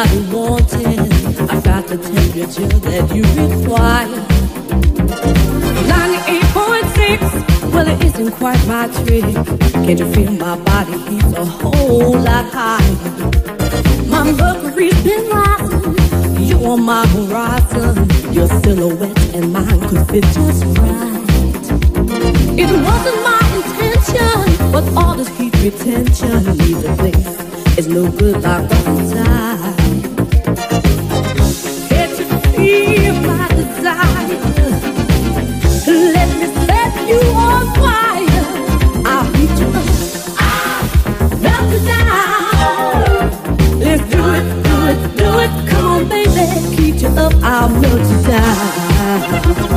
body wanting. I got the temperature that you require. 98.6, well, it isn't quite my trick. Can't you feel my body heats a whole lot higher? My mercury's been rising. You're on my horizon. Your silhouette and mine could fit just right. It wasn't my intention, but all this heat retention leaves a place. It's no good like outside. Can't down.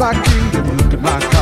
like you, my like